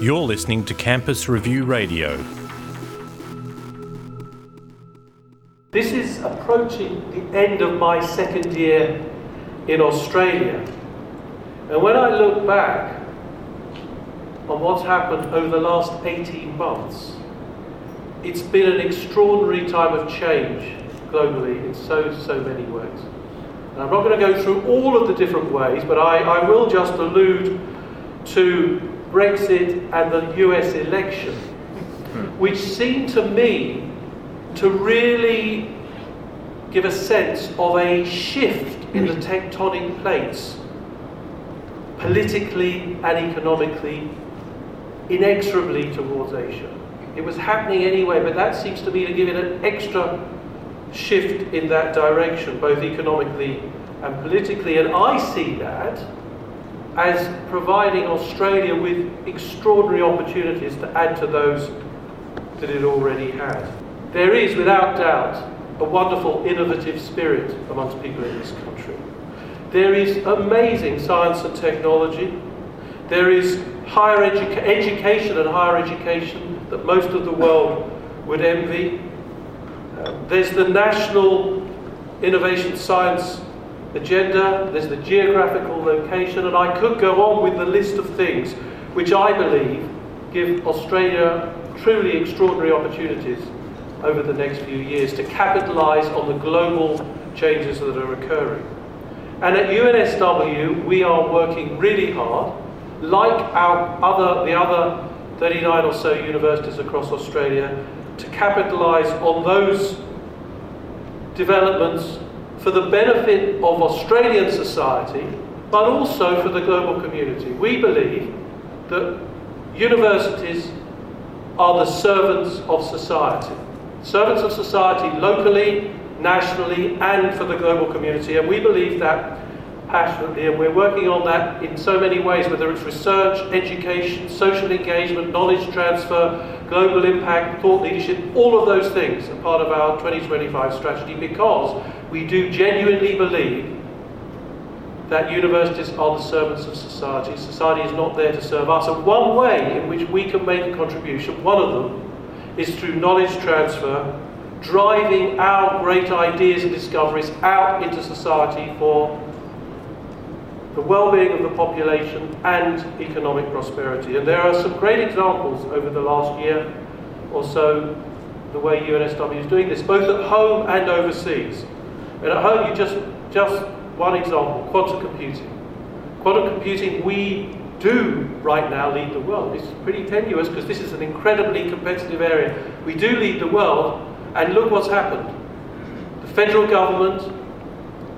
You're listening to Campus Review Radio. This is approaching the end of my second year in Australia. And when I look back on what's happened over the last 18 months, it's been an extraordinary time of change globally in so, so many ways. And I'm not going to go through all of the different ways, but I, I will just allude to Brexit and the US election, hmm. which seem to me to really give a sense of a shift in the tectonic plates, politically and economically, inexorably towards Asia. It was happening anyway, but that seems to me to give it an extra shift in that direction, both economically and politically. And I see that as providing Australia with extraordinary opportunities to add to those that it already had. There is, without doubt, a wonderful innovative spirit amongst people in this country. There is amazing science and technology. There is higher edu- education and higher education that most of the world would envy. Uh, there's the national innovation science agenda, there's the geographical location, and I could go on with the list of things which I believe give Australia truly extraordinary opportunities over the next few years to capitalise on the global changes that are occurring. And at UNSW, we are working really hard, like our other, the other 39 or so universities across Australia, to capitalise on those developments for the benefit of Australian society, but also for the global community. We believe that universities are the servants of society. Servants of society locally, nationally, and for the global community. And we believe that passionately, and we're working on that in so many ways, whether it's research, education, social engagement, knowledge transfer, global impact, thought leadership, all of those things are part of our 2025 strategy because we do genuinely believe that universities are the servants of society. Society is not there to serve us. And one way in which we can make a contribution, one of them, is through knowledge transfer, driving our great ideas and discoveries out into society for the well-being of the population and economic prosperity. And there are some great examples over the last year or so the way UNSW is doing this, both at home and overseas. And at home, you just just one example: quantum computing. Quantum computing, we do right now lead the world. It's pretty tenuous because this is an incredibly competitive area. We do lead the world, and look what's happened. The federal government,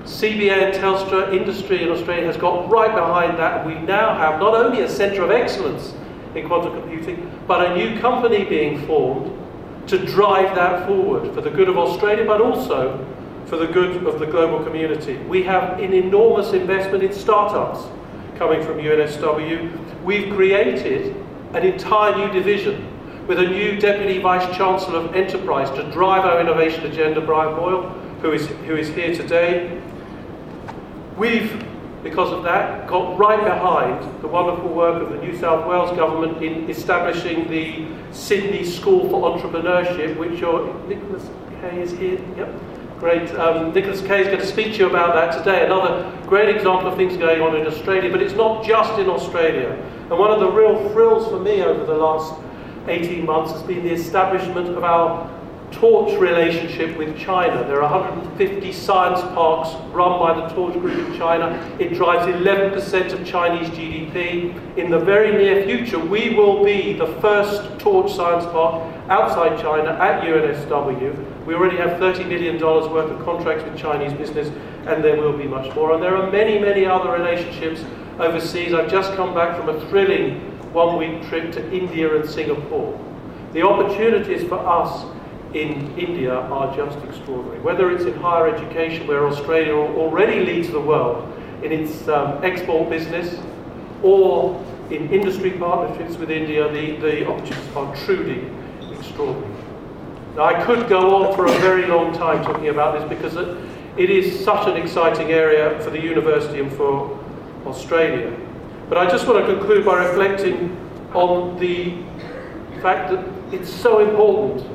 CBA and Telstra industry in Australia has got right behind that. We now have not only a centre of excellence in quantum computing, but a new company being formed to drive that forward for the good of Australia, but also for the good of the global community. We have an enormous investment in startups coming from UNSW. We've created an entire new division with a new Deputy Vice Chancellor of Enterprise to drive our innovation agenda, Brian Boyle, who is, who is here today. We've, because of that, got right behind the wonderful work of the New South Wales government in establishing the Sydney School for Entrepreneurship, which your Nicholas Kay is here. Yep. Great. Um, Nicholas Kay is going to speak to you about that today. Another great example of things going on in Australia, but it's not just in Australia. And one of the real thrills for me over the last 18 months has been the establishment of our Torch relationship with China. There are 150 science parks run by the Torch Group in China. It drives 11% of Chinese GDP. In the very near future, we will be the first Torch science park outside China at UNSW. We already have $30 million worth of contracts with Chinese business, and there will be much more. And there are many, many other relationships overseas. I've just come back from a thrilling one week trip to India and Singapore. The opportunities for us in India are just extraordinary. Whether it's in higher education, where Australia already leads the world in its um, export business, or in industry partnerships with India, the, the opportunities are truly extraordinary. Now, I could go on for a very long time talking about this because it, it is such an exciting area for the university and for Australia. But I just want to conclude by reflecting on the fact that it's so important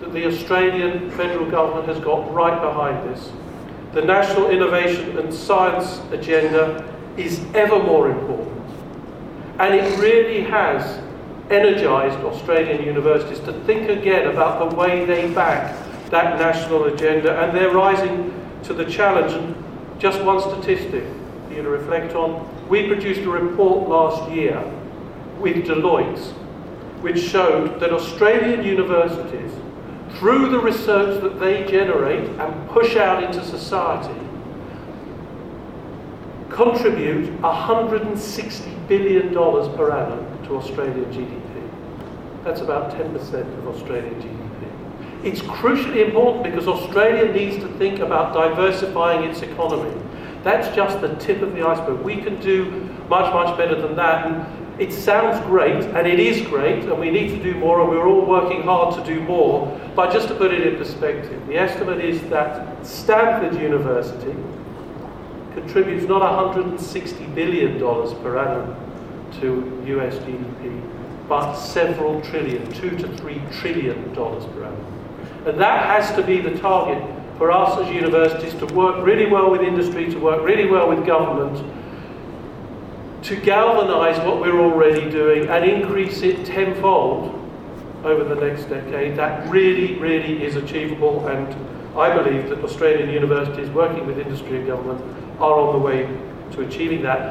that the Australian federal government has got right behind this. The National Innovation and Science Agenda is ever more important. And it really has energised Australian universities to think again about the way they back that national agenda, and they're rising to the challenge. And just one statistic for you to reflect on. We produced a report last year with Deloitte, which showed that Australian universities, through the research that they generate and push out into society, contribute $160 billion per annum to Australian GDP. That's about 10% of Australian GDP. It's crucially important because Australia needs to think about diversifying its economy. That's just the tip of the iceberg. We can do much, much better than that. And it sounds great, and it is great, and we need to do more, and we're all working hard to do more. But just to put it in perspective, the estimate is that Stanford University contributes not $160 billion per annum to US GDP, but several trillion, two to three trillion dollars per annum. And that has to be the target for us as universities to work really well with industry, to work really well with government, to galvanise what we're already doing and increase it tenfold over the next decade. That really, really is achievable, and I believe that Australian universities working with industry and government are on the way to achieving that.